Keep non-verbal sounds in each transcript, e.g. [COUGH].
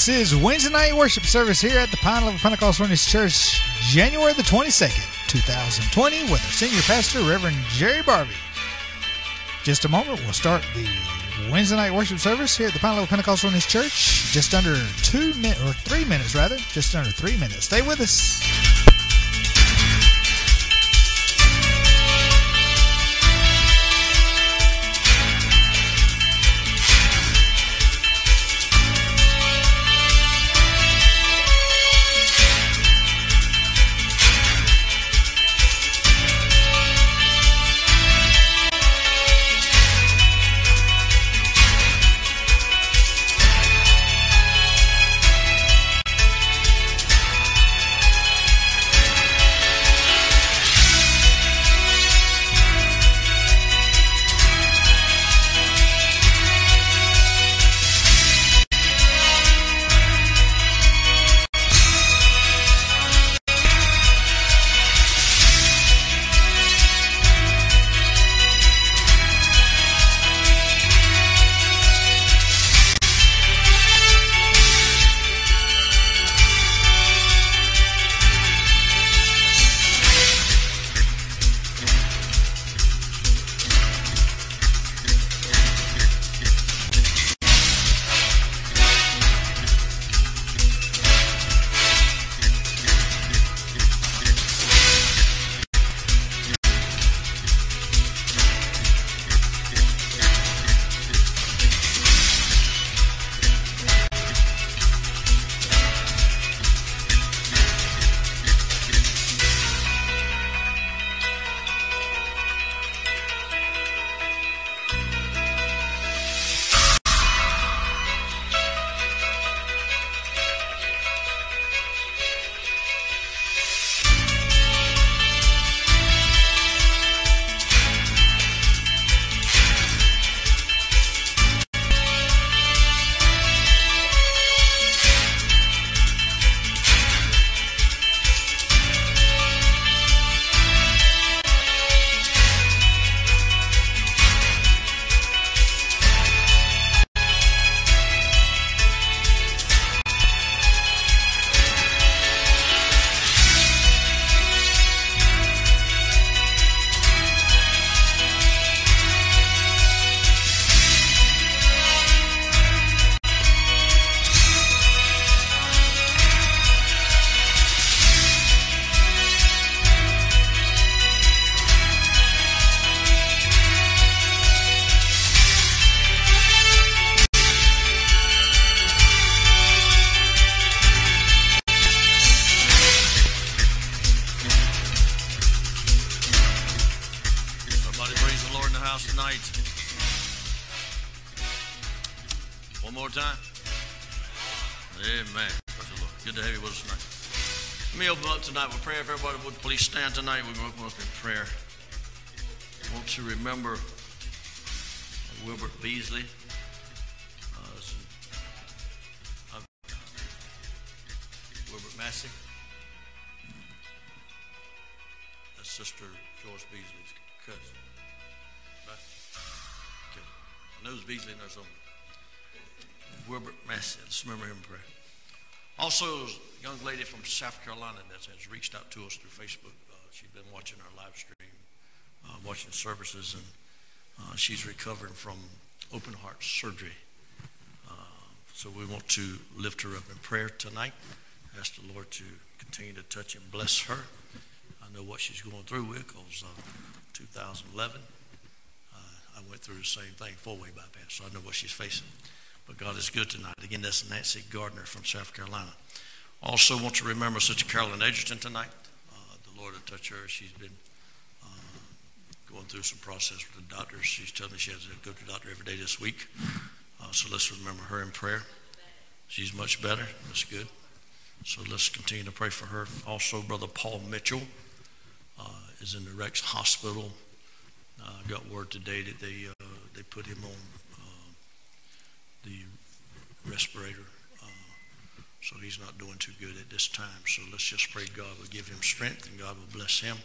This is Wednesday night worship service here at the Pine Level Pentecostal Holiness Church, January the 22nd, 2020, with our senior pastor, Reverend Jerry Barbee. Just a moment, we'll start the Wednesday night worship service here at the Pine Level Pentecostal Holiness Church. Just under two minutes, or three minutes rather, just under three minutes. Stay with us. Tonight with prayer. If everybody would please stand tonight, we're going to open up in prayer. I want to remember Wilbert Beasley. Uh, uh, Wilbert Massey. That's Sister Joyce Beasley's cousin. Right? Okay. I know it's Beasley and there's some. Wilbert Massey. Let's remember him in prayer. Also, young lady from South Carolina that has reached out to us through Facebook. Uh, she's been watching our live stream, uh, watching services, and uh, she's recovering from open heart surgery. Uh, so we want to lift her up in prayer tonight. Ask the Lord to continue to touch and bless her. I know what she's going through with because uh, 2011, uh, I went through the same thing, four-way bypass, so I know what she's facing. But God is good tonight. Again, that's Nancy Gardner from South Carolina. Also want to remember Sister Carolyn Edgerton tonight. Uh, the Lord will touch her. She's been uh, going through some process with the doctors. She's telling me she has to go to the doctor every day this week. Uh, so let's remember her in prayer. She's much better. That's good. So let's continue to pray for her. Also, Brother Paul Mitchell uh, is in the Rex Hospital. I got word today that they uh, they put him on uh, the respirator, so he's not doing too good at this time. So let's just pray God will give him strength and God will bless him.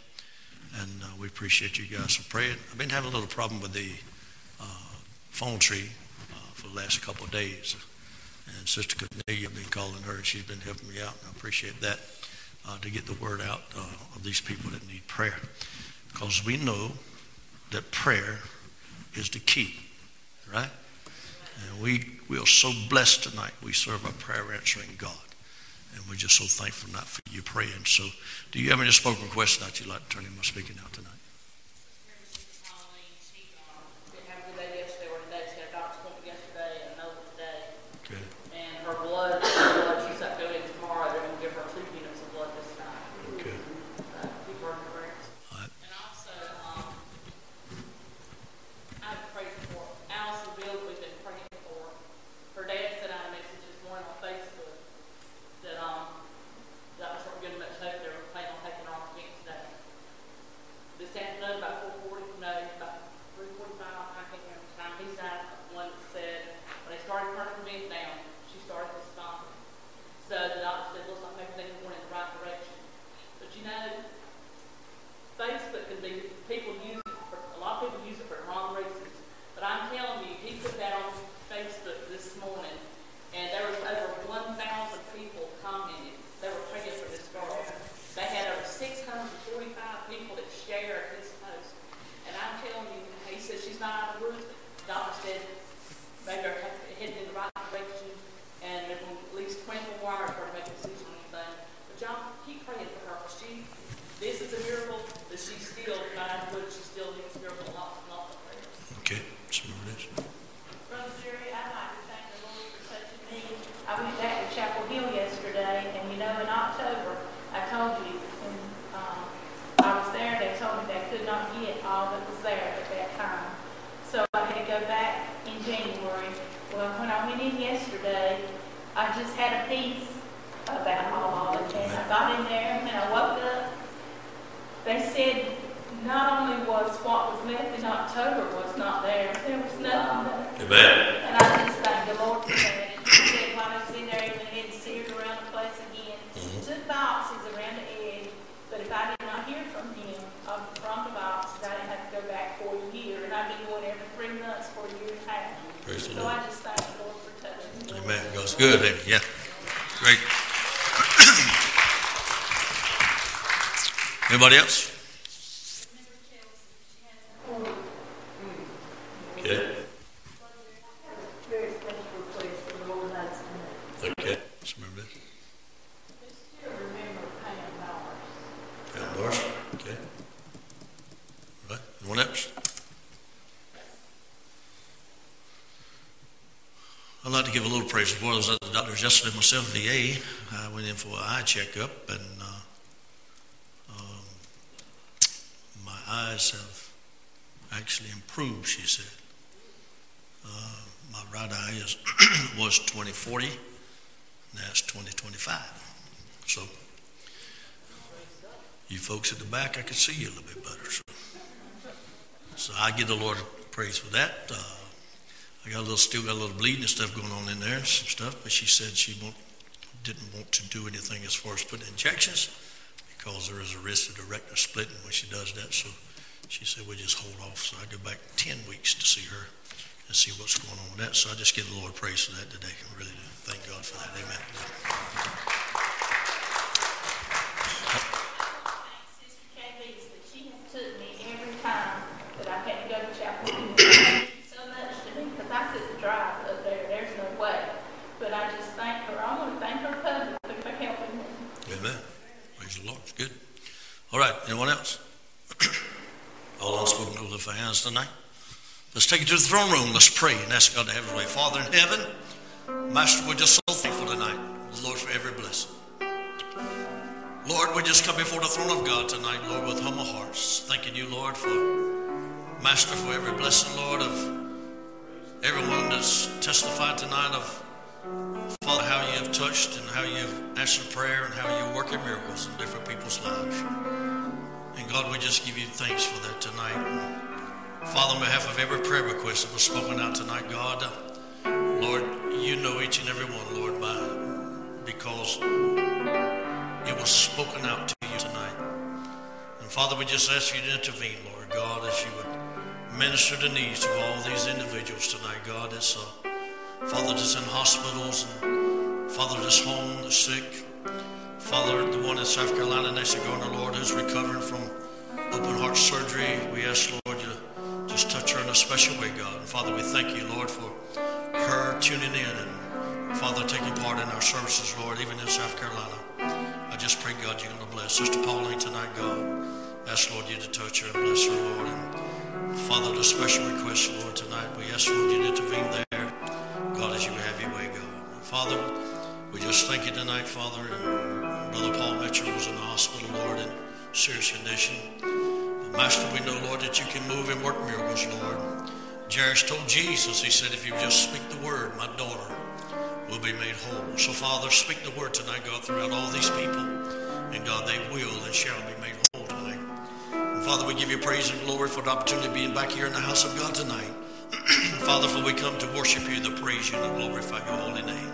And uh, we appreciate you guys for praying. I've been having a little problem with the uh, phone tree uh, for the last couple of days. And Sister Cornelia, I've been calling her, and she's been helping me out, and I appreciate that uh, to get the word out uh, of these people that need prayer. Because we know that prayer is the key, right? And we, we are so blessed tonight. We serve a prayer answering God. And we're just so thankful not for you praying. So, do you have any spoken question that you'd like to turn in my speaking out tonight? Anybody else? Okay. Okay. Just remember this. Pam Doris. Okay. All right. Anyone else? I'd like to give a little praise. Before I was at the doctor's yesterday myself, VA, I uh, went in for an eye checkup and eyes have actually improved, she said. Uh, my right eye is was 2040, now it's 2025. So, you folks at the back, I can see you a little bit better. So, so I give the Lord praise for that. Uh, I got a little, still got a little bleeding and stuff going on in there, some stuff, but she said she didn't want to do anything as far as putting injections because there is a risk of the retina splitting when she does that. So she said, we'll just hold off. So I go back 10 weeks to see her and see what's going on with that. So I just give the Lord praise for that today. I really do. Thank God for that. Amen. Thank you so much to me because I couldn't drive up there. There's no way. But I just thank her. I want to thank her publicly for helping me. Amen. Praise the Lord. It's good. All right. Anyone else? [CLEARS THROAT] All unspoken over the fans tonight. Let's take it to the throne room. Let's pray and ask God to have his way. Father in heaven, Master, we're just so thankful tonight, Lord, for every blessing. Lord, we just come before the throne of God tonight, Lord, with humble hearts. Thanking you, Lord, for Master, for every blessing, Lord, of everyone that's testified tonight of Father, how you have touched and how you have answered prayer and how you're working miracles in different people's lives. And God, we just give you thanks for that tonight. Father, on behalf of every prayer request that was spoken out tonight, God, Lord, you know each and every one, Lord, by because it was spoken out to you tonight. And Father, we just ask you to intervene, Lord God, as you would minister the needs of all these individuals tonight, God. It's a, Father, that's in hospitals and Father, that's home, the sick. Father, the one in South Carolina, Nancy Garner, Lord, who's recovering from open heart surgery. We ask, Lord, you just touch her in a special way, God. And Father, we thank you, Lord, for her tuning in and Father taking part in our services, Lord, even in South Carolina. I just pray, God, you're going to bless Sister Pauline tonight, God. Ask, Lord, you to touch her and bless her, Lord. And Father, the special request, Lord, tonight, we ask, Lord, you to intervene there. God, as you have your way, God. And Father, we just thank you tonight, Father. And Brother Paul Mitchell was in the hospital, Lord, in serious condition. Master, we know, Lord, that you can move and work miracles, Lord. Jairus told Jesus, he said, if you just speak the word, my daughter will be made whole. So, Father, speak the word tonight, God, throughout all these people. And God, they will and shall be made whole tonight. And Father, we give you praise and glory for the opportunity of being back here in the house of God tonight. [CLEARS THROAT] Father, for we come to worship you, to praise you, and to glorify your holy name.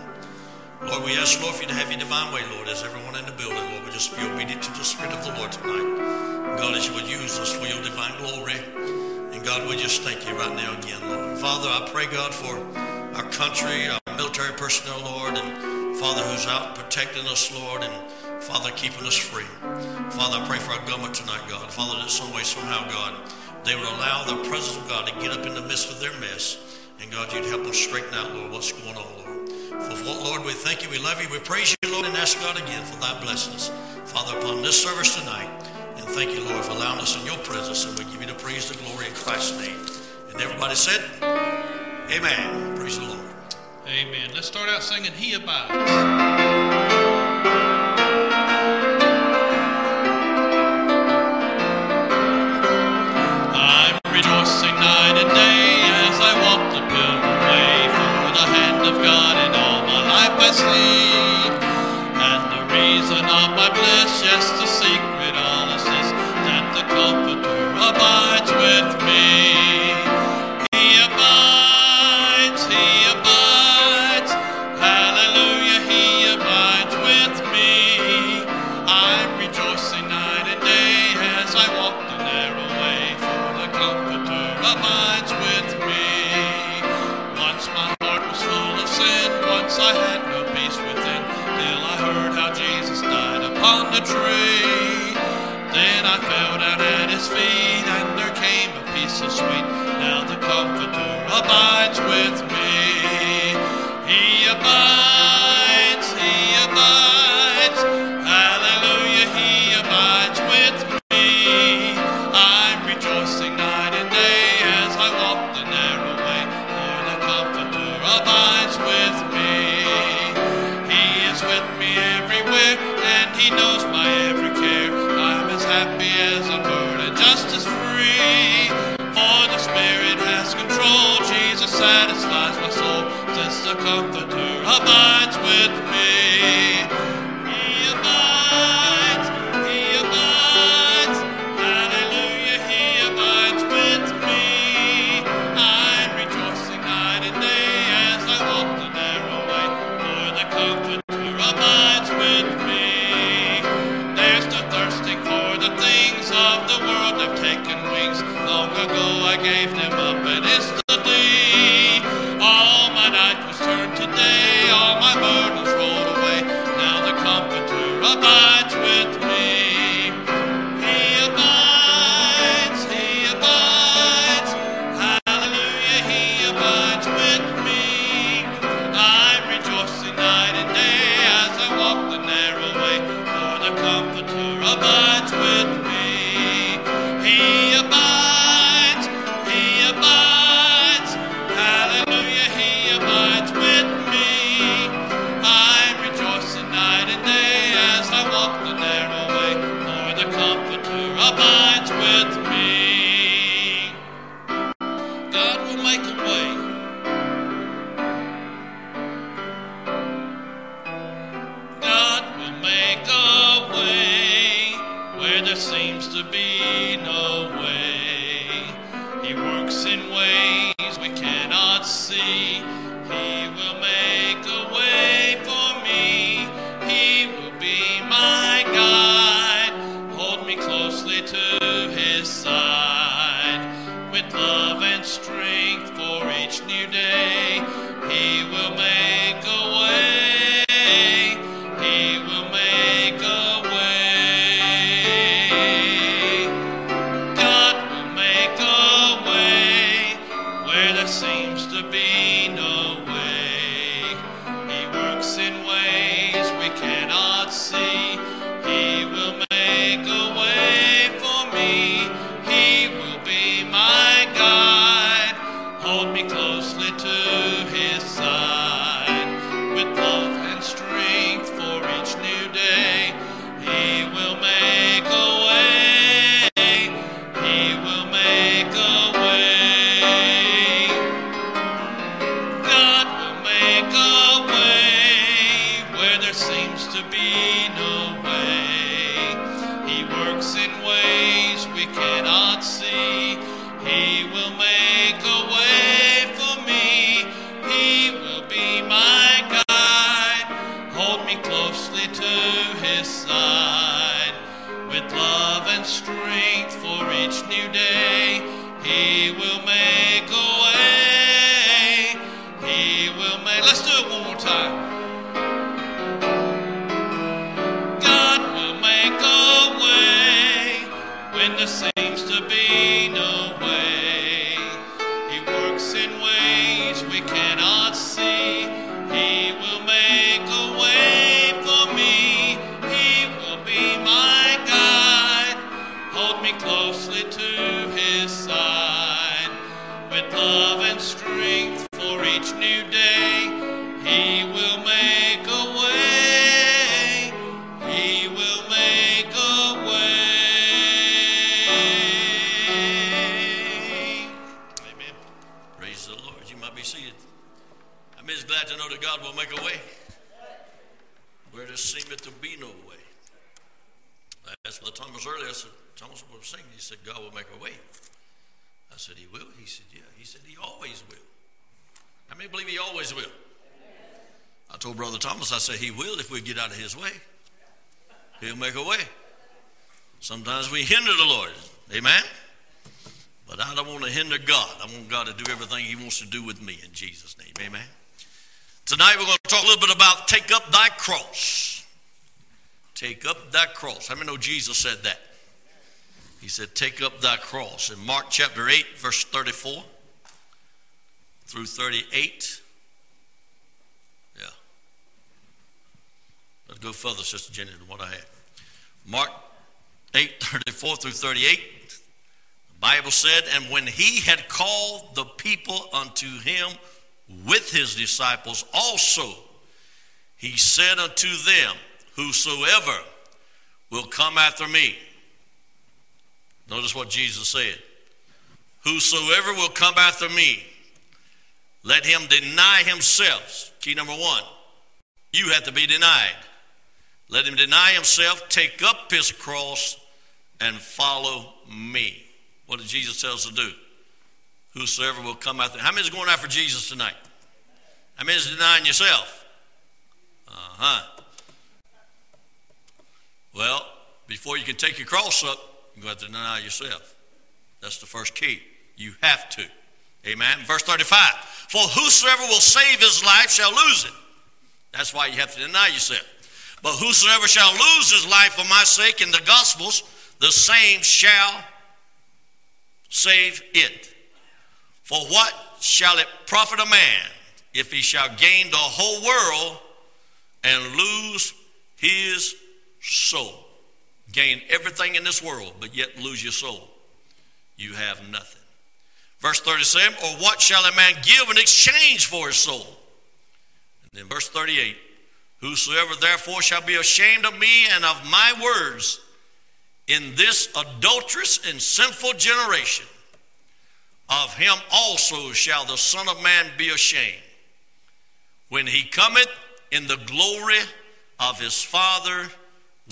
Lord, we ask, Lord, for you to have your divine way, Lord, as everyone in the building, Lord, we just be obedient to the Spirit of the Lord tonight. God, as you would use us for your divine glory. And God, we just thank you right now again, Lord. Father, I pray, God, for our country, our military personnel, Lord, and Father, who's out protecting us, Lord, and Father, keeping us free. Father, I pray for our government tonight, God. Father, that some way, somehow, God, they would allow the presence of God to get up in the midst of their mess. And God, you'd help them straighten out, Lord, what's going on, Lord. For what, Lord, we thank you, we love you, we praise you, Lord, and ask God again for thy blessings. Father, upon this service tonight, and thank you, Lord, for allowing us in your presence, and we give you the praise, the glory in Christ's name. And everybody said, Amen. Praise the Lord. Amen. Let's start out singing He Abides. I'm rejoicing night and day as I walk the pilgrim way for the hand of God in all my life I see. And the reason of my bliss, yes, the tree. Then I fell down at his feet, and there came a peace so sweet. Now the Comforter abides with the Comforter abides with me. Let's do it one more time. God will make a way when there seems always will? I told Brother Thomas, I said, He will if we get out of His way. He'll make a way. Sometimes we hinder the Lord. Amen? But I don't want to hinder God. I want God to do everything He wants to do with me in Jesus' name. Amen. Tonight we're going to talk a little bit about take up thy cross. Take up thy cross. How many know Jesus said that? He said, Take up thy cross. In Mark chapter 8, verse 34 through 38. Yeah. Let's go further, Sister Jenny, than what I had. Mark 8, 34 through 38. The Bible said, And when he had called the people unto him with his disciples also, he said unto them, Whosoever will come after me. Notice what Jesus said. Whosoever will come after me, let him deny himself. Key number one, you have to be denied. Let him deny himself, take up his cross, and follow me. What did Jesus tell us to do? Whosoever will come after. How many is going after Jesus tonight? How many is denying yourself? Uh huh. Well, before you can take your cross up, you have to deny yourself. That's the first key. You have to. Amen. Verse 35 For whosoever will save his life shall lose it. That's why you have to deny yourself. But whosoever shall lose his life for my sake in the Gospels, the same shall save it. For what shall it profit a man if he shall gain the whole world and lose his soul? Gain everything in this world, but yet lose your soul. You have nothing. Verse 37 Or what shall a man give in exchange for his soul? And then verse 38 Whosoever therefore shall be ashamed of me and of my words in this adulterous and sinful generation, of him also shall the Son of Man be ashamed when he cometh in the glory of his Father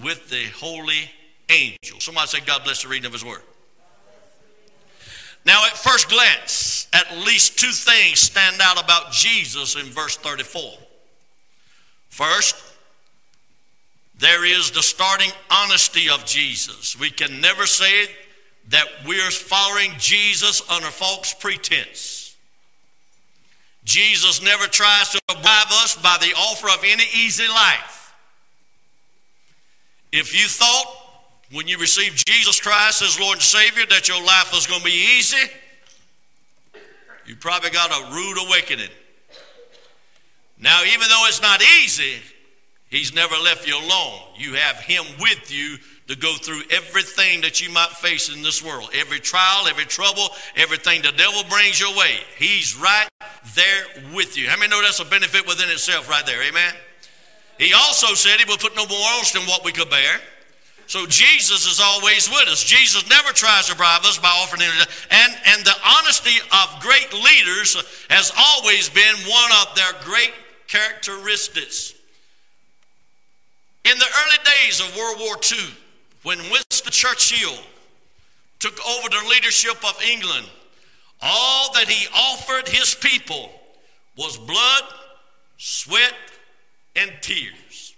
with the holy angels. Somebody say, God bless the reading of his word. Now, at first glance, at least two things stand out about Jesus in verse 34. First, there is the starting honesty of Jesus. We can never say that we're following Jesus under false pretense. Jesus never tries to bribe us by the offer of any easy life. If you thought when you received Jesus Christ as Lord and Savior that your life was going to be easy, you probably got a rude awakening. Now, even though it's not easy, He's never left you alone. You have Him with you to go through everything that you might face in this world every trial, every trouble, everything the devil brings your way. He's right there with you. How many know that's a benefit within itself right there? Amen. He also said he will put no more on us than what we could bear. So Jesus is always with us. Jesus never tries to bribe us by offering anything. And, and the honesty of great leaders has always been one of their great characteristics. In the early days of World War II, when Winston Churchill took over the leadership of England, all that he offered his people was blood, sweat, and tears.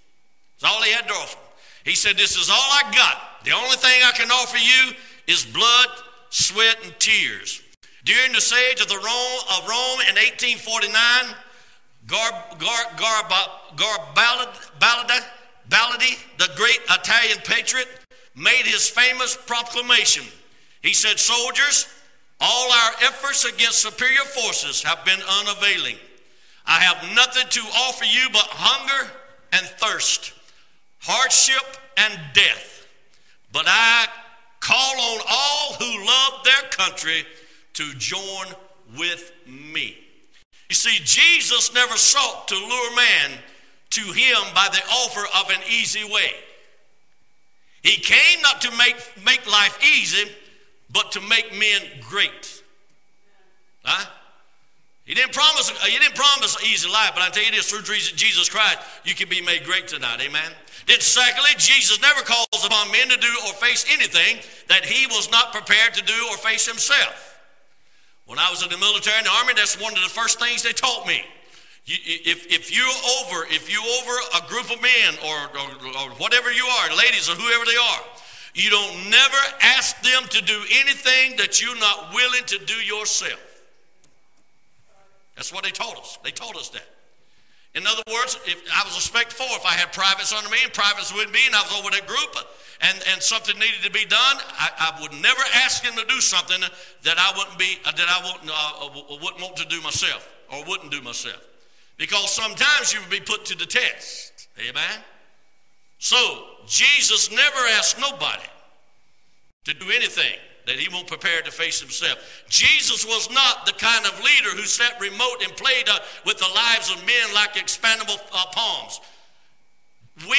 That's all he had to offer. He said, This is all I got. The only thing I can offer you is blood, sweat, and tears. During the siege of, the Rome, of Rome in 1849, Gar, Gar, Gar, Garibaldi, the great Italian patriot, made his famous proclamation. He said, Soldiers, all our efforts against superior forces have been unavailing. I have nothing to offer you but hunger and thirst, hardship and death. But I call on all who love their country to join with me. You see, Jesus never sought to lure man to him by the offer of an easy way. He came not to make, make life easy, but to make men great. Huh? He didn't promise he didn't promise an easy life, but I tell you this, through Jesus Christ, you can be made great tonight. Amen. Then secondly, Jesus never calls upon men to do or face anything that he was not prepared to do or face himself. When I was in the military and the army, that's one of the first things they taught me. You, if, if you're over, if you over a group of men or, or, or whatever you are, ladies or whoever they are, you don't never ask them to do anything that you're not willing to do yourself. That's what they told us. They told us that. In other words, if I was a spec four, if I had privates under me and privates with me, and I was over that group, and, and something needed to be done, I, I would never ask him to do something that I wouldn't be uh, that I wouldn't, uh, uh, uh, wouldn't want to do myself or wouldn't do myself. Because sometimes you would be put to the test. Amen? So, Jesus never asked nobody to do anything that he won't prepare to face himself. Jesus was not the kind of leader who sat remote and played uh, with the lives of men like expandable uh, palms. We,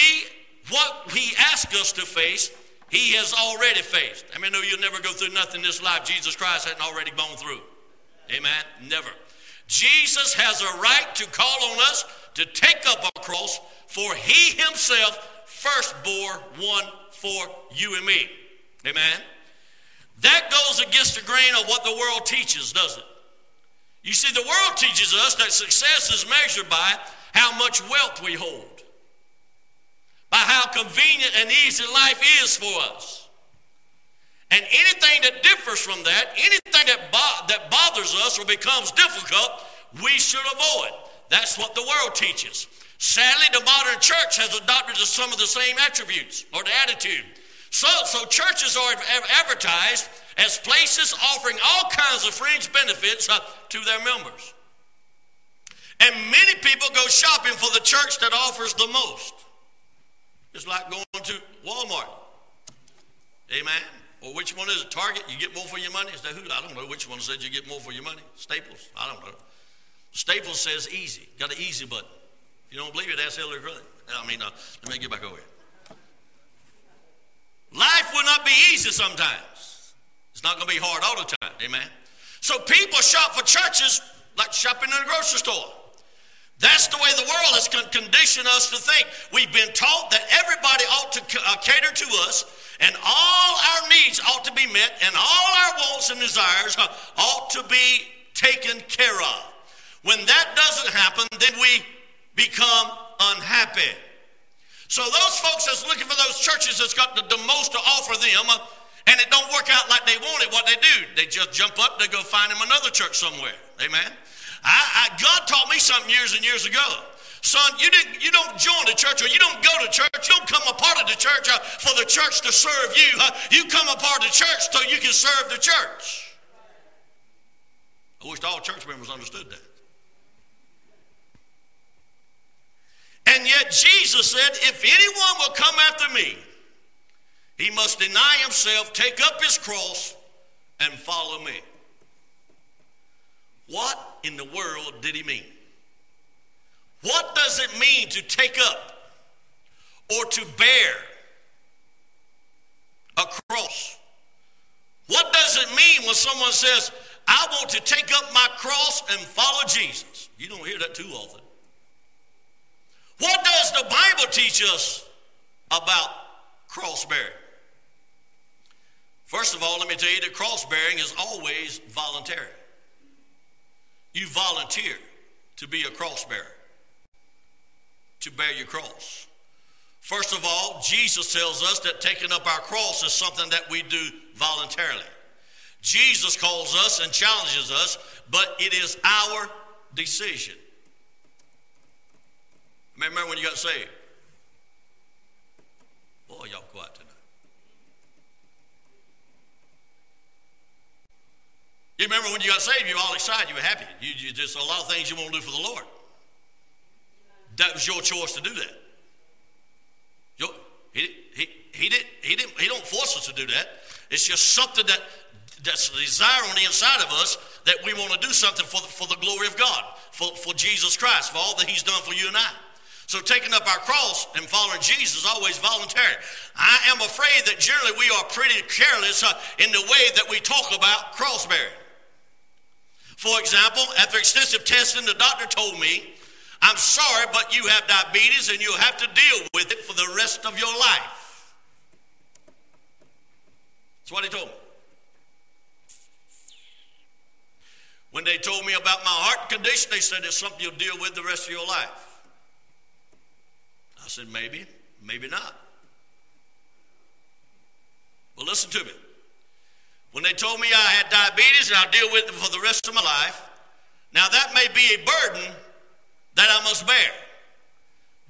what he asked us to face, he has already faced. I mean, no, you'll never go through nothing in this life Jesus Christ hadn't already gone through. Amen? Never. Jesus has a right to call on us to take up a cross, for he himself first bore one for you and me. Amen. That goes against the grain of what the world teaches, doesn't it? You see, the world teaches us that success is measured by how much wealth we hold, by how convenient and easy life is for us. And anything that differs from that, anything that, bo- that bothers us or becomes difficult, we should avoid. That's what the world teaches. Sadly, the modern church has adopted some of the same attributes or the attitude. So, so churches are advertised as places offering all kinds of fringe benefits uh, to their members. And many people go shopping for the church that offers the most. It's like going to Walmart. Amen. Well, which one is it? Target, you get more for your money? Is that who? I don't know. Which one said you get more for your money? Staples? I don't know. Staples says easy. Got an easy button. If you don't believe it, ask Hillary Clinton. I mean, uh, let me get back over here. Life will not be easy sometimes. It's not going to be hard all the time. Amen. So people shop for churches like shopping in a grocery store. That's the way the world has conditioned us to think. We've been taught that everybody ought to uh, cater to us and all our needs ought to be met, and all our wants and desires ought to be taken care of. When that doesn't happen, then we become unhappy. So those folks that's looking for those churches that's got the, the most to offer them, uh, and it don't work out like they want it, what they do, they just jump up, they go find them another church somewhere. Amen. I, I, God taught me something years and years ago. Son, you didn't you don't join the church or you don't go to church. You don't come a part of the church uh, for the church to serve you. You come a part of the church so you can serve the church. I wish all church members understood that. And yet Jesus said, if anyone will come after me, he must deny himself, take up his cross, and follow me. What in the world did he mean? What does it mean to take up or to bear a cross? What does it mean when someone says, I want to take up my cross and follow Jesus? You don't hear that too often. What does the Bible teach us about cross bearing? First of all, let me tell you that cross bearing is always voluntary. You volunteer to be a cross bearer, to bear your cross. First of all, Jesus tells us that taking up our cross is something that we do voluntarily. Jesus calls us and challenges us, but it is our decision. Remember when you got saved? Boy, y'all quiet tonight. You remember when you got saved, you were all excited, you were happy. You, you just a lot of things you want to do for the Lord. That was your choice to do that. Your, he, he, he, did, he, didn't, he don't force us to do that. It's just something that that's a desire on the inside of us that we want to do something for the, for the glory of God, for, for Jesus Christ, for all that He's done for you and I. So taking up our cross and following Jesus is always voluntary. I am afraid that generally we are pretty careless uh, in the way that we talk about cross bearing. For example, after extensive testing, the doctor told me, I'm sorry, but you have diabetes and you'll have to deal with it for the rest of your life. That's what he told me. When they told me about my heart condition, they said it's something you'll deal with the rest of your life. Said, maybe, maybe not. Well, listen to me. When they told me I had diabetes and I'll deal with it for the rest of my life, now that may be a burden that I must bear.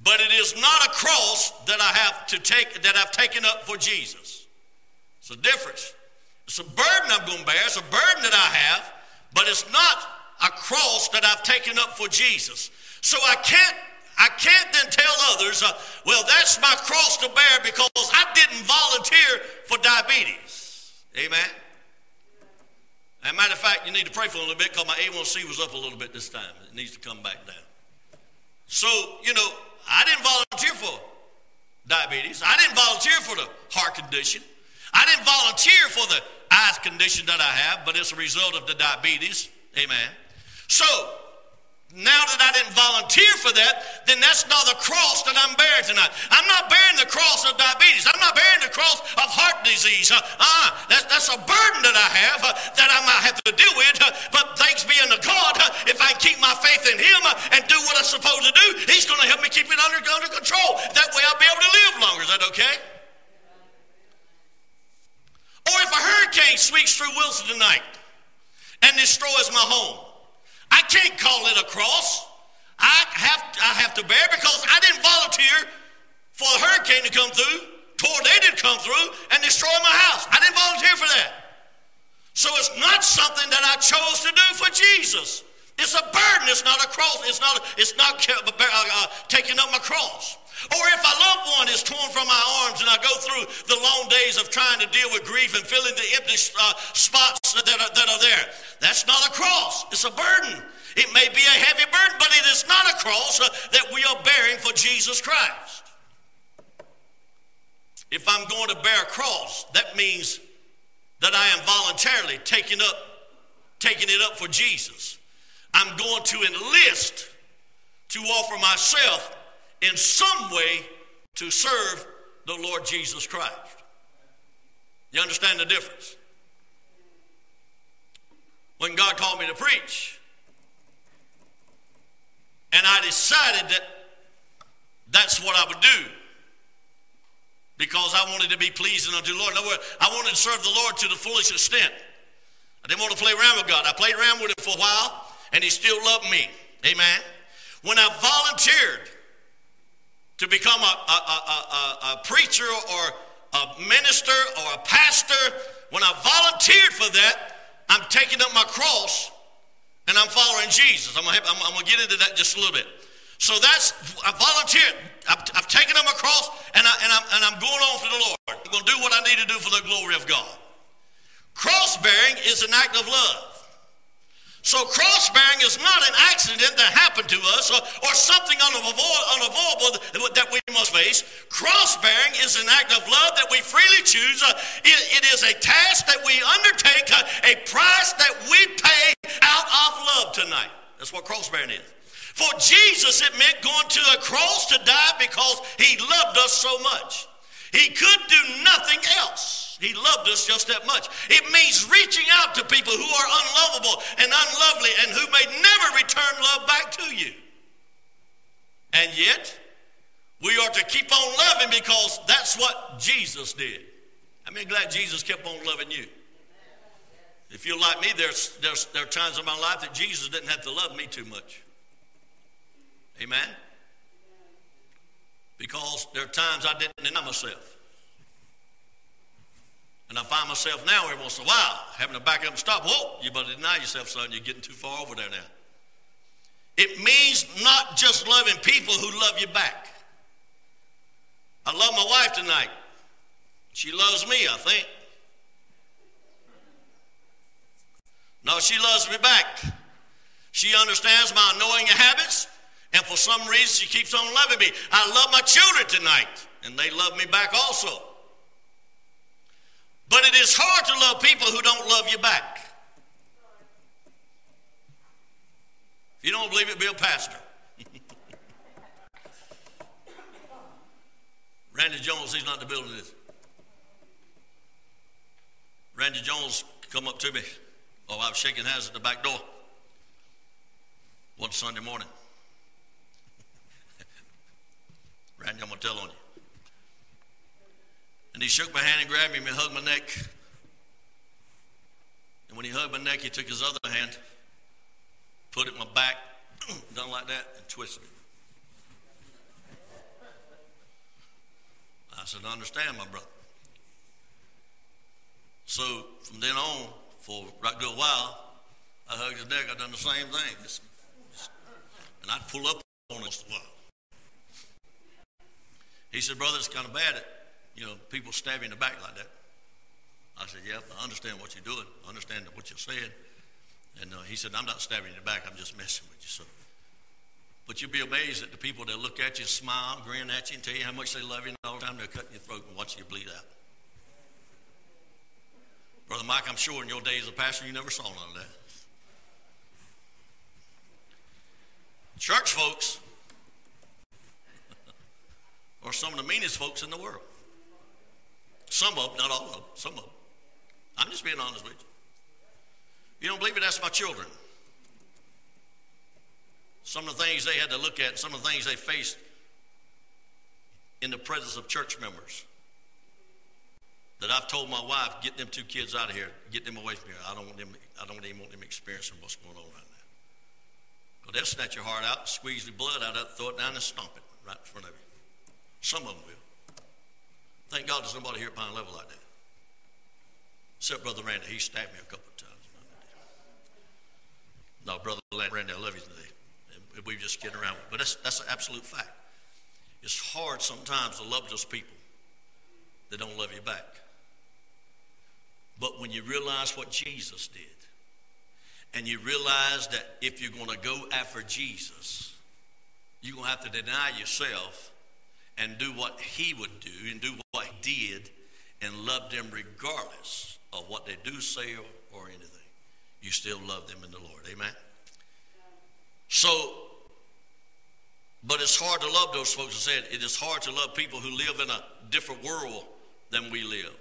But it is not a cross that I have to take that I've taken up for Jesus. It's a difference. It's a burden I'm going to bear. It's a burden that I have, but it's not a cross that I've taken up for Jesus. So I can't I can't then tell others, uh, well, that's my cross to bear because I didn't volunteer for diabetes. Amen. As a matter of fact, you need to pray for a little bit because my A1C was up a little bit this time. It needs to come back down. So, you know, I didn't volunteer for diabetes. I didn't volunteer for the heart condition. I didn't volunteer for the eyes condition that I have, but it's a result of the diabetes. Amen. So, now that I didn't volunteer for that, then that's not the cross that I'm bearing tonight. I'm not bearing the cross of diabetes. I'm not bearing the cross of heart disease. Uh, uh, that's, that's a burden that I have uh, that I might have to deal with. Uh, but thanks be unto God, uh, if I keep my faith in Him uh, and do what I'm supposed to do, He's going to help me keep it under, under control. That way I'll be able to live longer. Is that okay? Or if a hurricane sweeps through Wilson tonight and destroys my home, I can't call it a cross. I have, I have to bear because I didn't volunteer for a hurricane to come through, tornado to come through, and destroy my house. I didn't volunteer for that. So it's not something that I chose to do for Jesus. It's a burden. It's not a cross. It's not. It's not uh, uh, taking up my cross. Or if a loved one is torn from my arms and I go through the long days of trying to deal with grief and filling the empty uh, spots that are, that are there, that's not a cross. It's a burden. It may be a heavy burden, but it is not a cross uh, that we are bearing for Jesus Christ. If I'm going to bear a cross, that means that I am voluntarily taking up taking it up for Jesus. I'm going to enlist to offer myself in some way to serve the Lord Jesus Christ. You understand the difference? When God called me to preach, and I decided that that's what I would do because I wanted to be pleasing unto the Lord. In other words, I wanted to serve the Lord to the fullest extent. I didn't want to play around with God. I played around with Him for a while, and he still loved me. Amen. When I volunteered to become a, a, a, a, preacher or a minister or a pastor, when I volunteered for that, I'm taking up my cross and I'm following Jesus. I'm gonna, I'm, I'm gonna get into that just a little bit. So that's, I volunteered. I've, I've taken up my cross and, I, and, I'm, and I'm going on for the Lord. I'm going to do what I need to do for the glory of God. Cross bearing is an act of love. So cross bearing is not an accident that happened to us or, or something unavoidable that we must face. Cross bearing is an act of love that we freely choose. Uh, it, it is a task that we undertake, uh, a price that we pay out of love tonight. That's what cross bearing is. For Jesus, it meant going to a cross to die because he loved us so much. He could do nothing else. He loved us just that much. It means reaching out to people who are unlovable and unlovely and who may never return love back to you. And yet, we are to keep on loving because that's what Jesus did. I mean, glad Jesus kept on loving you. If you're like me, there's, there's, there are times in my life that Jesus didn't have to love me too much. Amen? because there are times I didn't deny myself. And I find myself now every once in a while having to back up and stop. Whoa, you better deny yourself, son. You're getting too far over there now. It means not just loving people who love you back. I love my wife tonight. She loves me, I think. No, she loves me back. She understands my annoying habits. And for some reason, she keeps on loving me. I love my children tonight, and they love me back also. But it is hard to love people who don't love you back. If you don't believe it, be a pastor. [LAUGHS] Randy Jones, he's not in the building. Is Randy Jones come up to me. Oh, I was shaking hands at the back door one Sunday morning. [LAUGHS] Randy, I'm going to tell on you. And he shook my hand and grabbed me and hugged my neck. And when he hugged my neck, he took his other hand, put it in my back, [CLEARS THROAT] done like that, and twisted it. I said, I understand, my brother. So from then on, for right good while, I hugged his neck. I done the same thing. Just, just, and I'd pull up on him once in a while. He said, Brother, it's kind of bad you know, people stab you in the back like that. I said, Yeah, I understand what you're doing. I understand what you're saying. And uh, he said, I'm not stabbing you in the back. I'm just messing with you. So, but you'll be amazed at the people that look at you, smile, grin at you, and tell you how much they love you, and all the time they're cutting your throat and watching you bleed out. Brother Mike, I'm sure in your days as a pastor, you never saw none of that. Church folks, [LAUGHS] are some of the meanest folks in the world. Some of them, not all of them, some of them. I'm just being honest with you. You don't believe it? That's my children. Some of the things they had to look at, some of the things they faced in the presence of church members. That I've told my wife, get them two kids out of here, get them away from here. I don't want them, I don't even want them experiencing what's going on right now. Because they'll snatch your heart out, squeeze the blood out of it, throw it down and stomp it right in front of you. Some of them will. Thank God there's nobody here at Pine Level like that. Except Brother Randy. He stabbed me a couple of times. No, Brother Randy, I love you today. We just kidding around. But that's, that's an absolute fact. It's hard sometimes to love those people that don't love you back. But when you realize what Jesus did, and you realize that if you're going to go after Jesus, you're going to have to deny yourself and do what he would do and do what he did and love them regardless of what they do say or, or anything. You still love them in the Lord. Amen? So, but it's hard to love those folks. I said it is hard to love people who live in a different world than we live.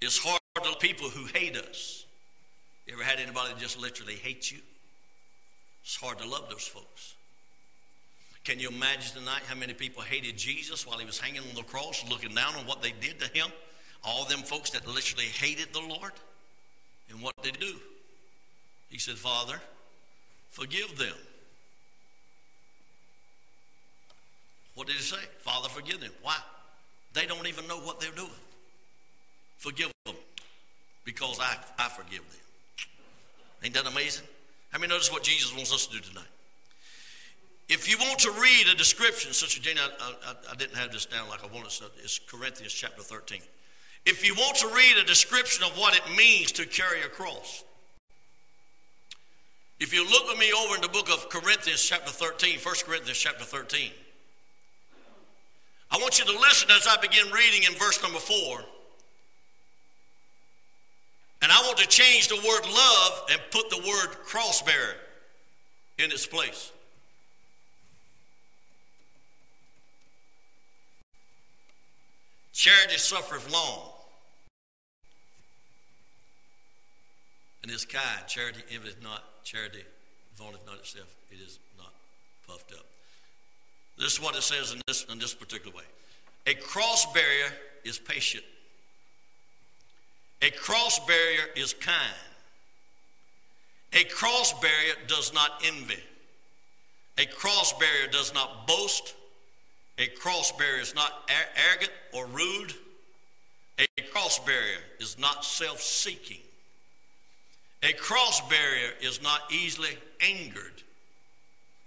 It's hard to love people who hate us. You ever had anybody just literally hate you? It's hard to love those folks. Can you imagine tonight how many people hated Jesus while he was hanging on the cross, looking down on what they did to him? All them folks that literally hated the Lord. And what he do? He said, Father, forgive them. What did he say? Father, forgive them. Why? They don't even know what they're doing. Forgive them because I, I forgive them. Ain't that amazing? How many notice what Jesus wants us to do tonight? If you want to read a description, Sister Jenny, I, I, I didn't have this down like I wanted to. It's Corinthians chapter 13. If you want to read a description of what it means to carry a cross, if you look with me over in the book of Corinthians chapter 13, 1 Corinthians chapter 13, I want you to listen as I begin reading in verse number 4. And I want to change the word love and put the word cross bearer in its place. Charity suffereth long and is kind. Charity envieth not. Charity vaunteth not itself. It is not puffed up. This is what it says in this, in this particular way. A cross barrier is patient. A cross barrier is kind. A cross barrier does not envy. A cross barrier does not boast. A cross barrier is not arrogant or rude. A cross barrier is not self seeking. A cross barrier is not easily angered.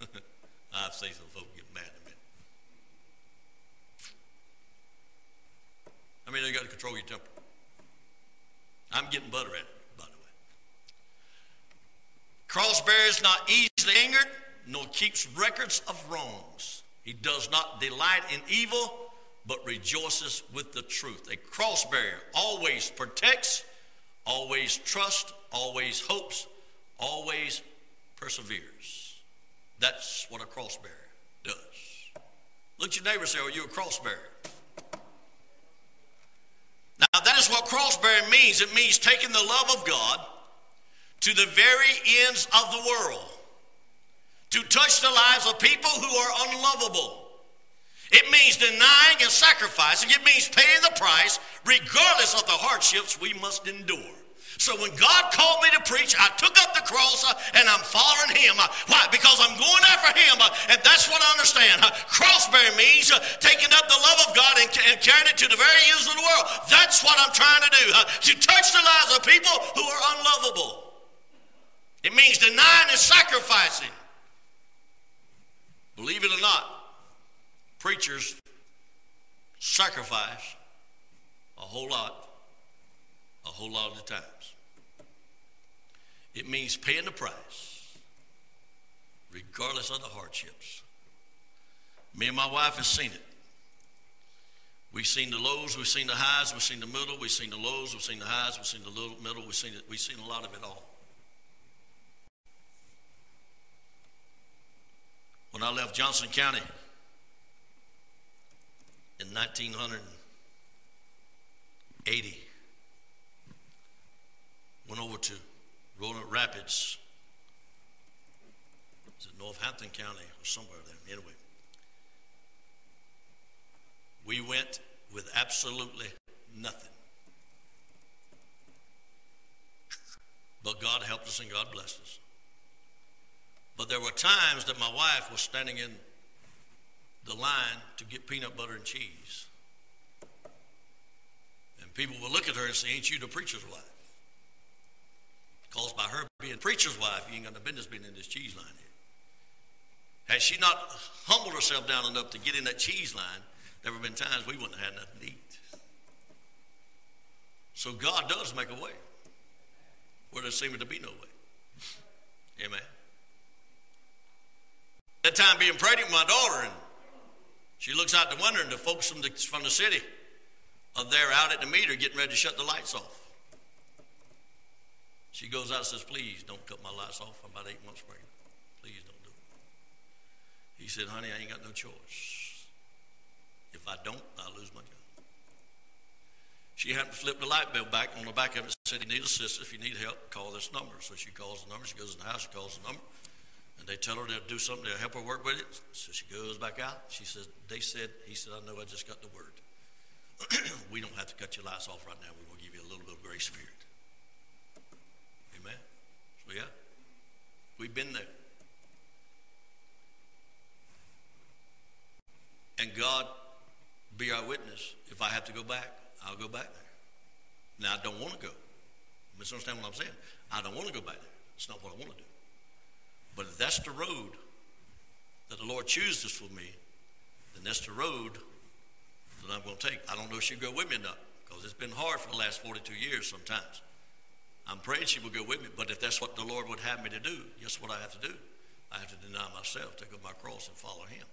[LAUGHS] I've seen some folks get mad at me. I mean, you got to control your temper. I'm getting better at it, by the way. Cross barrier is not easily angered, nor keeps records of wrongs. He does not delight in evil, but rejoices with the truth. A cross barrier always protects, always trusts, always hopes, always perseveres. That's what a cross barrier does. Look at your neighbor and say, Are you a cross barrier? Now, that is what cross bearing means. It means taking the love of God to the very ends of the world to touch the lives of people who are unlovable. It means denying and sacrificing. It means paying the price regardless of the hardships we must endure. So when God called me to preach, I took up the cross uh, and I'm following Him. Uh, why? Because I'm going after Him, uh, and that's what I understand. Cross bearing means taking up the love of God and, carrying it to the very ends of the world. That's what I'm trying to do. To touch the lives of people who are unlovable. It means denying and sacrificing. Believe it or not, preachers sacrifice a whole lot, a whole lot of the times. It means paying the price, regardless of the hardships. Me and my wife have seen it. We've seen the lows, we've seen the highs, we've seen the middle, we've seen the lows, we've seen the highs, we've seen the little middle, we've seen it, we've seen a lot of it all. When I left Johnson County in 1980, went over to Roanoke Rapids. Is it Northampton County or somewhere there? Anyway, we went with absolutely nothing. But God helped us and God blessed us. But there were times that my wife was standing in the line to get peanut butter and cheese. And people would look at her and say, Ain't you the preacher's wife? Because by her being preacher's wife, you ain't got no business being in this cheese line here. Had she not humbled herself down enough to get in that cheese line, there would have been times we wouldn't have had nothing to eat. So God does make a way where there seemed to be no way. Amen. That time being pregnant with my daughter, and she looks out the window, and the folks from the, from the city are there out at the meter getting ready to shut the lights off. She goes out and says, Please don't cut my lights off. I'm about eight months pregnant. Please don't do it. He said, Honey, I ain't got no choice. If I don't, I'll lose my job. She happened to flip the light bill back on the back of it said, You need assistance. If you need help, call this number. So she calls the number. She goes in the house, she calls the number. And they tell her they'll do something, they'll help her work with it. So she goes back out. She says, They said, He said, I know I just got the word. [CLEARS THROAT] we don't have to cut your lights off right now. We're going to give you a little bit of grace Spirit.' Amen? So, yeah, we've been there. And God be our witness. If I have to go back, I'll go back there. Now, I don't want to go. Misunderstand what I'm saying. I don't want to go back there. It's not what I want to do. But if that's the road that the Lord chooses for me, then that's the road that I'm going to take. I don't know if she'll go with me or not because it's been hard for the last 42 years sometimes. I'm praying she will go with me, but if that's what the Lord would have me to do, guess what I have to do? I have to deny myself, take up my cross, and follow Him.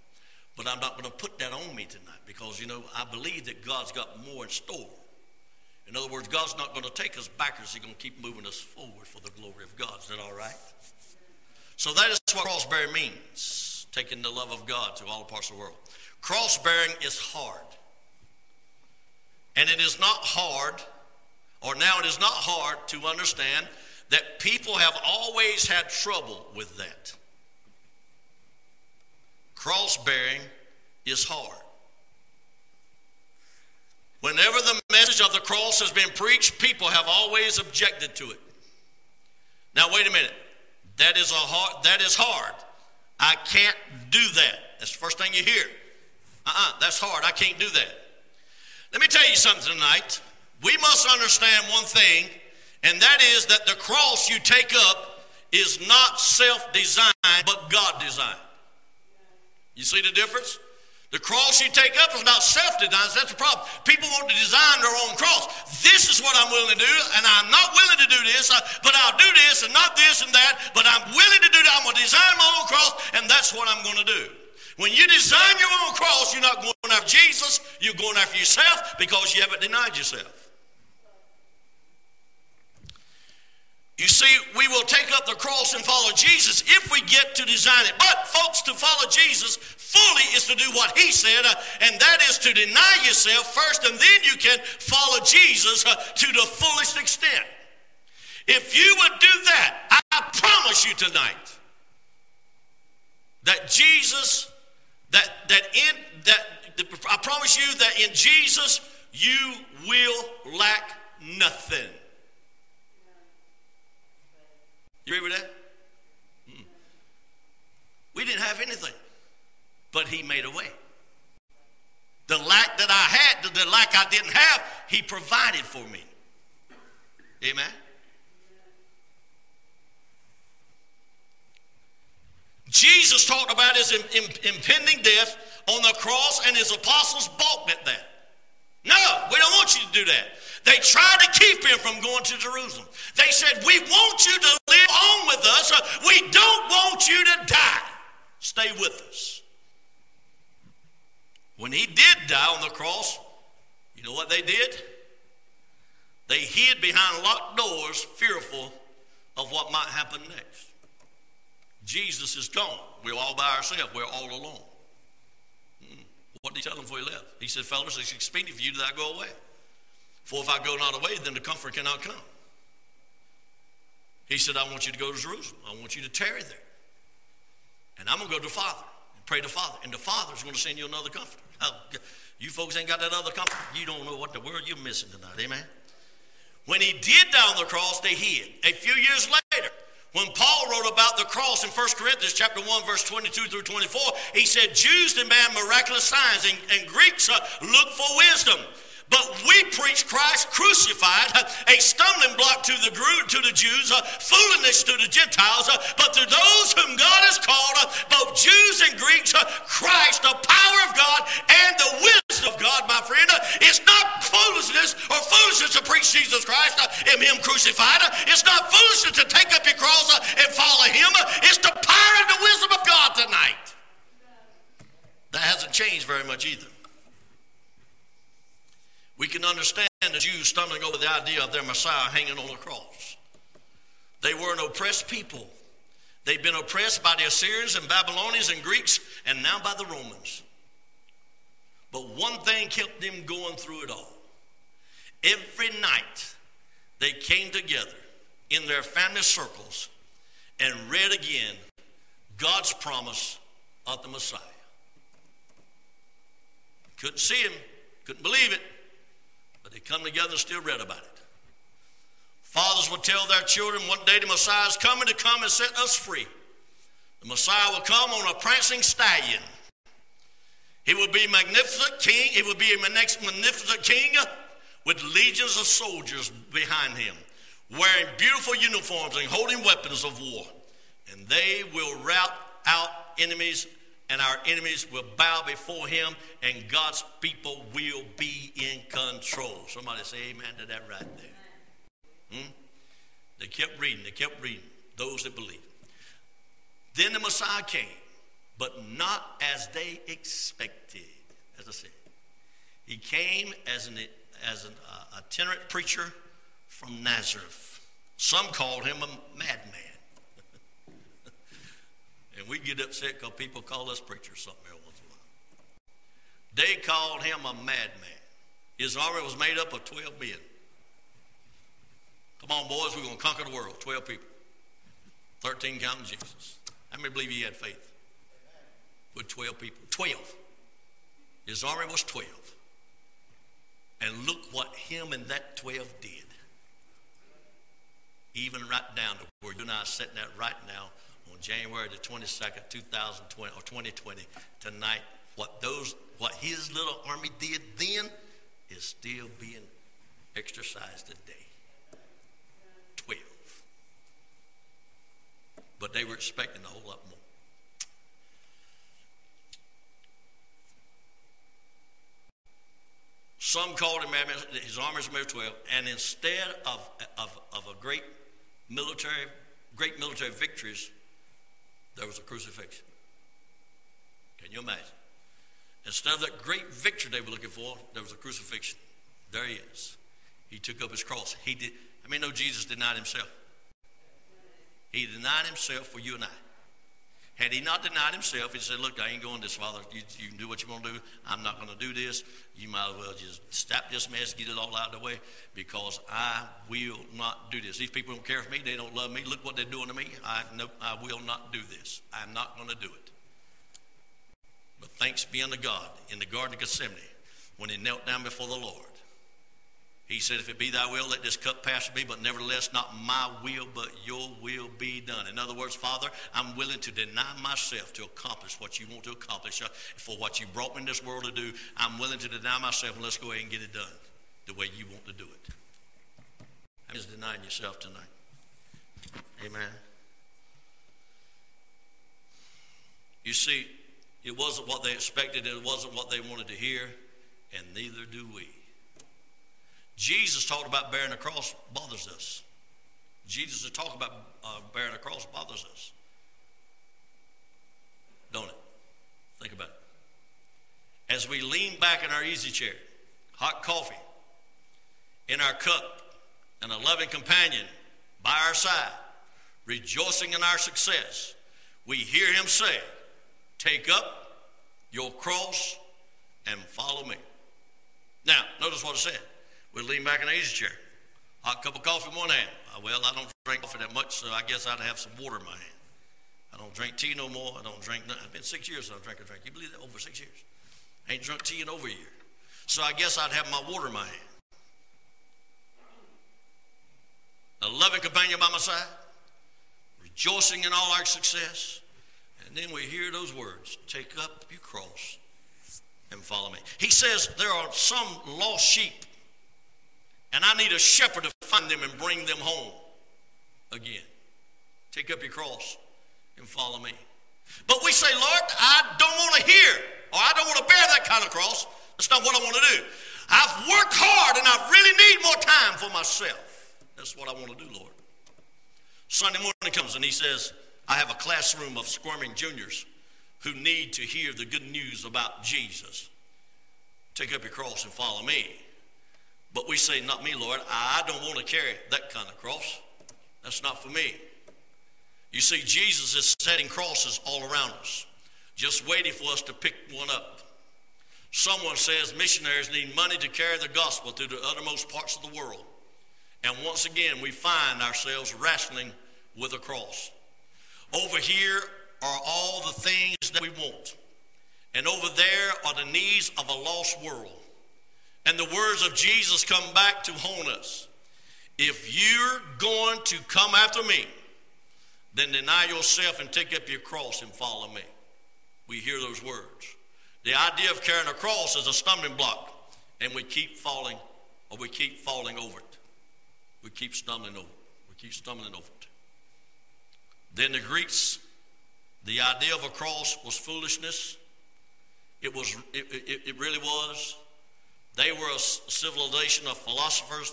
But I'm not going to put that on me tonight because, you know, I believe that God's got more in store. In other words, God's not going to take us backwards. He's going to keep moving us forward for the glory of God. Is that all right? So that is what cross bearing means taking the love of God to all parts of the world. Cross bearing is hard. And it is not hard, or now it is not hard to understand that people have always had trouble with that. Cross bearing is hard. Whenever the message of the cross has been preached, people have always objected to it. Now, wait a minute. That is a hard. That is hard. I can't do that. That's the first thing you hear. Uh-uh, that's hard. I can't do that. Let me tell you something tonight. We must understand one thing, and that is that the cross you take up is not self-designed, but God-designed. You see the difference? The cross you take up is not self-designed. That's the problem. People want to design their own cross. This is what I'm willing to do, and I'm not willing to do this, uh, but I'll do this and not this and that, but I'm willing to do that. I'm going to design my own cross, and that's what I'm going to do. When you design your own cross, you're not going after Jesus, you're going after yourself because you haven't denied yourself. You see, we will take up the cross and follow Jesus if we get to design it. But, folks, to follow Jesus fully is to do what he said, uh, and that is to deny yourself first, and then you can follow Jesus uh, to the fullest extent. If you would do that, I promise you tonight that Jesus, that that in that I promise you that in Jesus you will lack nothing. You with that? Hmm. We didn't have anything, but He made a way. The lack that I had, the lack I didn't have, He provided for me. Amen. Jesus talked about his impending death on the cross, and his apostles balked at that. No, we don't want you to do that. They tried to keep him from going to Jerusalem. They said, We want you to live on with us. We don't want you to die. Stay with us. When he did die on the cross, you know what they did? They hid behind locked doors, fearful of what might happen next. Jesus is gone. We're all by ourselves. We're all alone. Hmm. What did he tell them before he left? He said, Fellas, it's expedient for you that I go away. For if I go not away, then the comfort cannot come. He said, I want you to go to Jerusalem. I want you to tarry there. And I'm going to go to the Father pray to Father. And the Father's going to send you another comforter. you folks ain't got that other comfort. You don't know what the world you're missing tonight. Amen. When he did down the cross, they hid. A few years later, when Paul wrote about the cross in 1 Corinthians chapter 1, verse 22 through 24, he said, Jews demand miraculous signs and, and Greeks uh, look for wisdom. But we preach Christ crucified, a stumbling block to the, to the Jews, a foolishness to the Gentiles. But to those whom God has called, both Jews and Greeks, Christ, the power of God and the wisdom of God, my friend. It's not foolishness or foolishness to preach Jesus Christ uh, and Him crucified. It's not foolishness to take up your cross uh, and follow Him. It's the power and the wisdom of God tonight. That hasn't changed very much either. We can understand the Jews stumbling over the idea of their Messiah hanging on a cross. They were an oppressed people. They'd been oppressed by the Assyrians and Babylonians and Greeks, and now by the Romans. But one thing kept them going through it all. Every night, they came together in their family circles and read again God's promise of the Messiah. Couldn't see him, couldn't believe it, come together and still read about it. Fathers will tell their children one day the Messiah is coming to come and set us free. The Messiah will come on a prancing stallion. He will be magnificent king. He will be a next magnificent king with legions of soldiers behind him, wearing beautiful uniforms and holding weapons of war. And they will rout out enemies, and our enemies will bow before him, and God's people will be in control. Somebody say amen to that right there. Hmm? They kept reading, they kept reading, those that believe. Then the Messiah came, but not as they expected, as I said. He came as an, as an uh, itinerant preacher from Nazareth. Some called him a madman. And we get upset because people call us preachers something every once in a while. They called him a madman. His army was made up of 12 men. Come on, boys, we're going to conquer the world. 12 people. 13 counting Jesus. How many believe he had faith? With 12 people. 12. His army was 12. And look what him and that 12 did. Even right down to where you and I are sitting at right now on January the 22nd, 2020 or 2020, tonight, what those what his little army did then is still being exercised today. Twelve. but they were expecting a whole lot more. Some called him his armies moved 12, and instead of, of, of a great military, great military victories, there was a crucifixion. Can you imagine? Instead of that great victory they were looking for, there was a crucifixion. There he is. He took up his cross. He did. I mean, no, Jesus denied himself. He denied himself for you and I. Had he not denied himself, he said, Look, I ain't going this, Father. You, you can do what you want to do. I'm not going to do this. You might as well just stop this mess, get it all out of the way, because I will not do this. These people don't care for me. They don't love me. Look what they're doing to me. I, no, I will not do this. I'm not going to do it. But thanks be unto God in the Garden of Gethsemane when he knelt down before the Lord. He said, If it be thy will, let this cup pass from me, but nevertheless, not my will, but your will be done. In other words, Father, I'm willing to deny myself to accomplish what you want to accomplish uh, for what you brought me in this world to do. I'm willing to deny myself, and let's go ahead and get it done the way you want to do it. I'm just denying yourself tonight. Amen. You see, it wasn't what they expected, it wasn't what they wanted to hear, and neither do we. Jesus talked about bearing the cross bothers us. Jesus talk about uh, bearing the cross bothers us. Don't it? Think about it. As we lean back in our easy chair, hot coffee in our cup, and a loving companion by our side, rejoicing in our success, we hear him say, Take up your cross and follow me. Now, notice what it said. We'd lean back in the easy chair. Hot cup of coffee in one hand. Uh, well, I don't drink coffee that much, so I guess I'd have some water in my hand. I don't drink tea no more. I don't drink nothing. It's been six years since I drank a drink. You believe that? Over six years. I ain't drunk tea in over a year. So I guess I'd have my water in my hand. A loving companion by my side, rejoicing in all our success. And then we hear those words take up your cross and follow me. He says there are some lost sheep and I need a shepherd to find them and bring them home again. Take up your cross and follow me. But we say, Lord, I don't want to hear or I don't want to bear that kind of cross. That's not what I want to do. I've worked hard and I really need more time for myself. That's what I want to do, Lord. Sunday morning comes and he says, I have a classroom of squirming juniors who need to hear the good news about Jesus. Take up your cross and follow me. But we say, Not me, Lord. I don't want to carry that kind of cross. That's not for me. You see, Jesus is setting crosses all around us, just waiting for us to pick one up. Someone says missionaries need money to carry the gospel to the uttermost parts of the world. And once again, we find ourselves wrestling with a cross. Over here are all the things that we want. And over there are the needs of a lost world. And the words of Jesus come back to haunt us. If you're going to come after me, then deny yourself and take up your cross and follow me. We hear those words. The idea of carrying a cross is a stumbling block, and we keep falling, or we keep falling over it. We keep stumbling over it. We keep stumbling over it. Then the Greeks, the idea of a cross was foolishness. It was. It, it, it really was. They were a civilization of philosophers.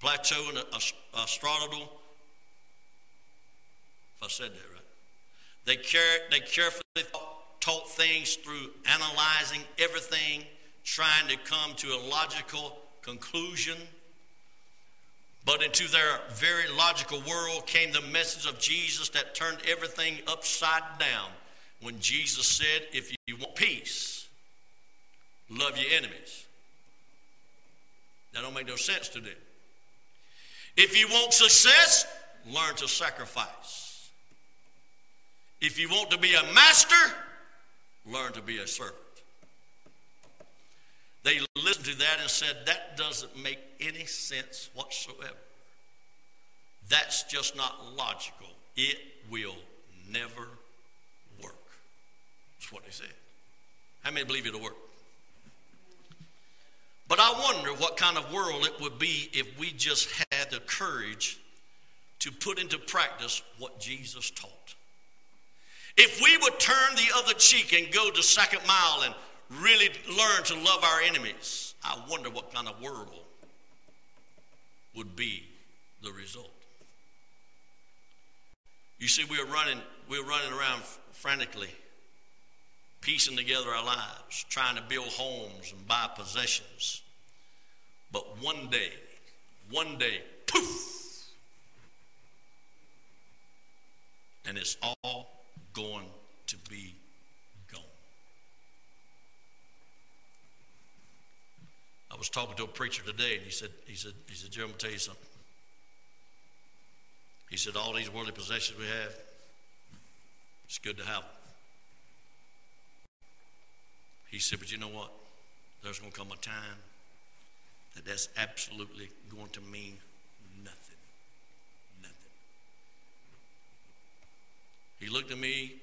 Plato uh, and Aristotle. If I said that right. They, care, they carefully taught things through analyzing everything, trying to come to a logical conclusion. But into their very logical world came the message of Jesus that turned everything upside down when Jesus said, If you want peace, love your enemies. That don't make no sense to them. If you want success, learn to sacrifice. If you want to be a master, learn to be a servant. They listened to that and said, That doesn't make any sense whatsoever. That's just not logical. It will never work. That's what they said. How many believe it'll work? But I wonder what kind of world it would be if we just had the courage to put into practice what Jesus taught. If we would turn the other cheek and go the second mile and really learn to love our enemies, I wonder what kind of world would be the result. You see, we are running, we are running around frantically, piecing together our lives, trying to build homes and buy possessions. But one day, one day, poof, and it's all going to be gone. I was talking to a preacher today, and he said, he said, he said, Joe, I'm gonna tell you something. He said, all these worldly possessions we have, it's good to have them. He said, but you know what? There's going to come a time that that's absolutely going to mean nothing. Nothing. He looked at me.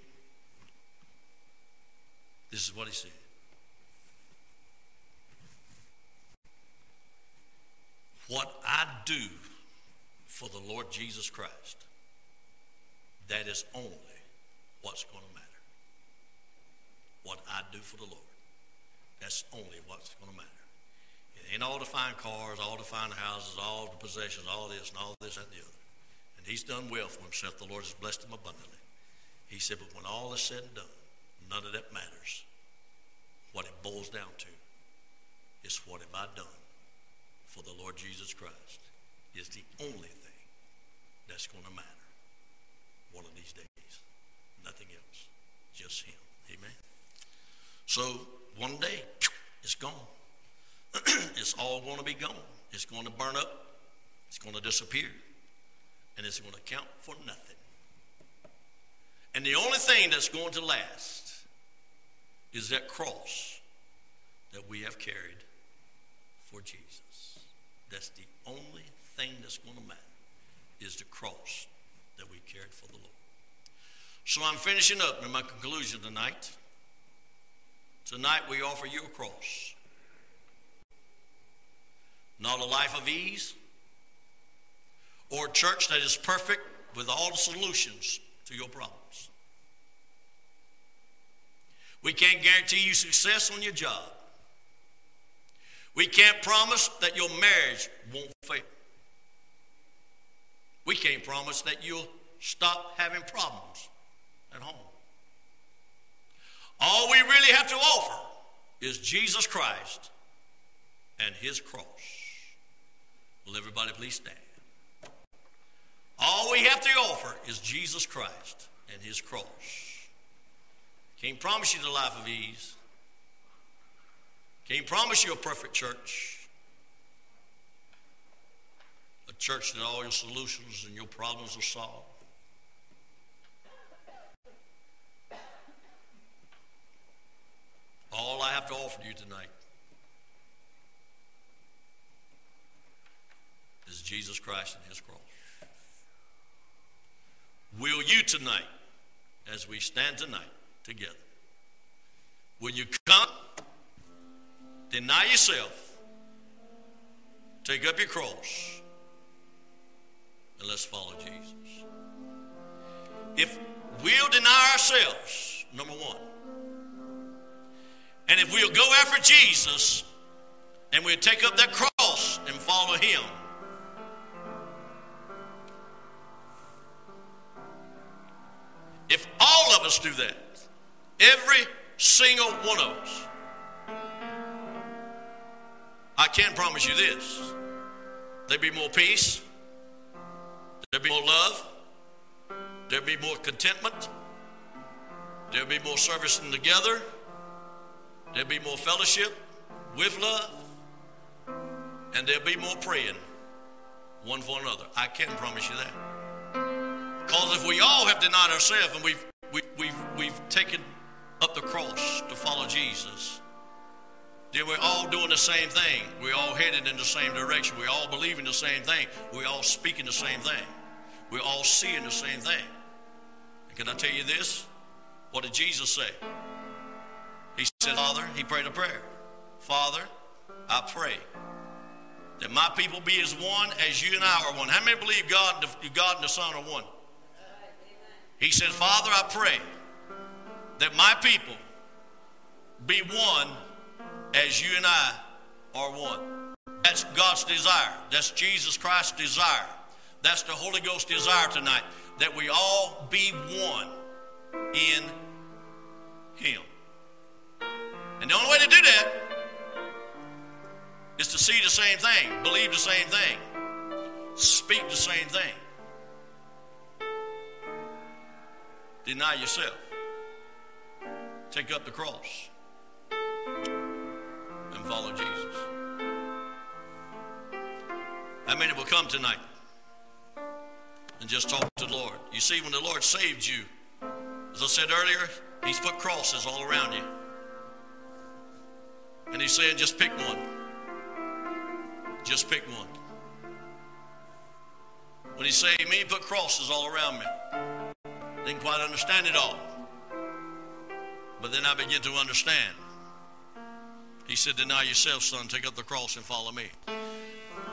This is what he said. What I do for the Lord Jesus Christ, that is only what's going to matter. What I do for the Lord, that's only what's going to matter. It ain't all the fine cars, all the fine houses, all the possessions, all this and all this and the other. And he's done well for himself. The Lord has blessed him abundantly. He said, but when all is said and done, none of that matters. What it boils down to is what have I done for the Lord Jesus Christ is the only thing that's going to matter one of these days. Nothing else, just Him. Amen. So one day, [CLEARS THROAT] it's gone. [CLEARS THROAT] it's all going to be gone. It's going to burn up. It's going to disappear. And it's going to count for nothing. And the only thing that's going to last is that cross that we have carried for Jesus. That's the only thing that's going to matter is the cross that we carried for the Lord. So I'm finishing up in my conclusion tonight. Tonight we offer you a cross. Not a life of ease or a church that is perfect with all the solutions to your problems. We can't guarantee you success on your job. We can't promise that your marriage won't fail. We can't promise that you'll stop having problems at home. All we really have to offer is Jesus Christ and his cross. Will everybody please stand? All we have to offer is Jesus Christ and his cross. Can't promise you the life of ease. Can't promise you a perfect church a church that all your solutions and your problems are solved. All I have to offer you tonight is Jesus Christ and His cross. Will you tonight, as we stand tonight together, will you come, deny yourself, take up your cross, and let's follow Jesus. If we'll deny ourselves, number one, and if we'll go after Jesus and we'll take up that cross and follow Him, if all of us do that, every single one of us, I can promise you this. There'll be more peace, there'll be more love, there'll be more contentment, there'll be more servicing together, there'll be more fellowship with love, and there'll be more praying one for another. I can promise you that. Because if we all have denied ourselves and we've, we, we've, we've taken up the cross to follow Jesus, then we're all doing the same thing. We're all headed in the same direction. We're all believing the same thing. We're all speaking the same thing. We're all seeing the same thing. And can I tell you this? What did Jesus say? He said, Father, he prayed a prayer. Father, I pray that my people be as one as you and I are one. How many believe God, God and the Son are one? He said, Father, I pray that my people be one as you and I are one. That's God's desire. That's Jesus Christ's desire. That's the Holy Ghost desire tonight that we all be one in Him. And the only way to do that is to see the same thing, believe the same thing, speak the same thing. Deny yourself. Take up the cross and follow Jesus. How many will come tonight and just talk to the Lord? You see, when the Lord saved you, as I said earlier, He's put crosses all around you. And He's saying, just pick one. Just pick one. When He saved me, He put crosses all around me. Didn't quite understand it all. But then I began to understand. He said, Deny yourself, son, take up the cross and follow me.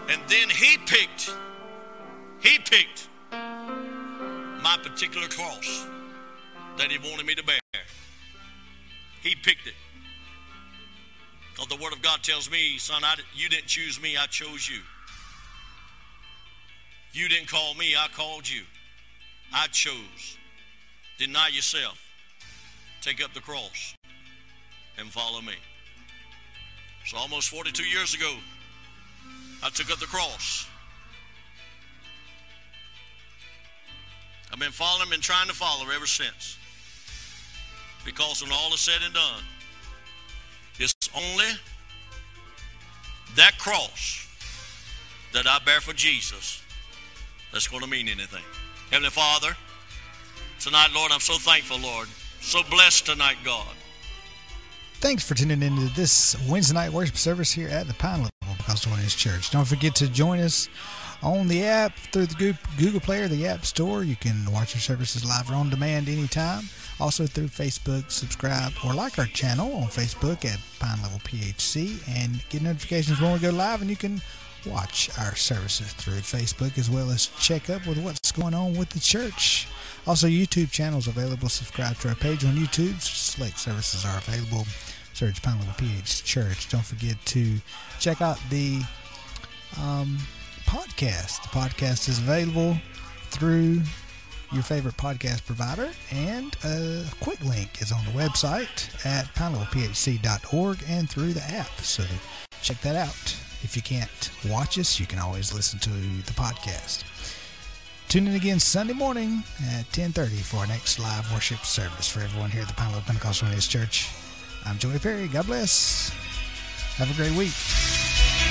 And then he picked, he picked my particular cross that he wanted me to bear. He picked it. The Word of God tells me, son, I, you didn't choose me, I chose you. You didn't call me, I called you. I chose. Deny yourself. Take up the cross and follow me. So almost 42 years ago, I took up the cross. I've been following and trying to follow ever since. Because when all is said and done, only that cross that I bear for Jesus that's going to mean anything. Heavenly Father, tonight, Lord, I'm so thankful, Lord. So blessed tonight, God. Thanks for tuning in to this Wednesday night worship service here at the Pine Level Pentecostal Holiness Church. Don't forget to join us on the app through the Google Play or the App Store. You can watch our services live or on demand anytime. Also through Facebook, subscribe or like our channel on Facebook at Pine Level PHC and get notifications when we go live. And you can watch our services through Facebook as well as check up with what's going on with the church. Also, YouTube channels available. Subscribe to our page on YouTube. Select services are available. Search Pine Level PH Church. Don't forget to check out the um, podcast. The podcast is available through your favorite podcast provider, and a quick link is on the website at pinelevelphc.org and through the app. So check that out. If you can't watch us, you can always listen to the podcast. Tune in again Sunday morning at 10:30 for our next live worship service for everyone here at the Pine Level Pentecostal Church. I'm Joey Perry. God bless. Have a great week.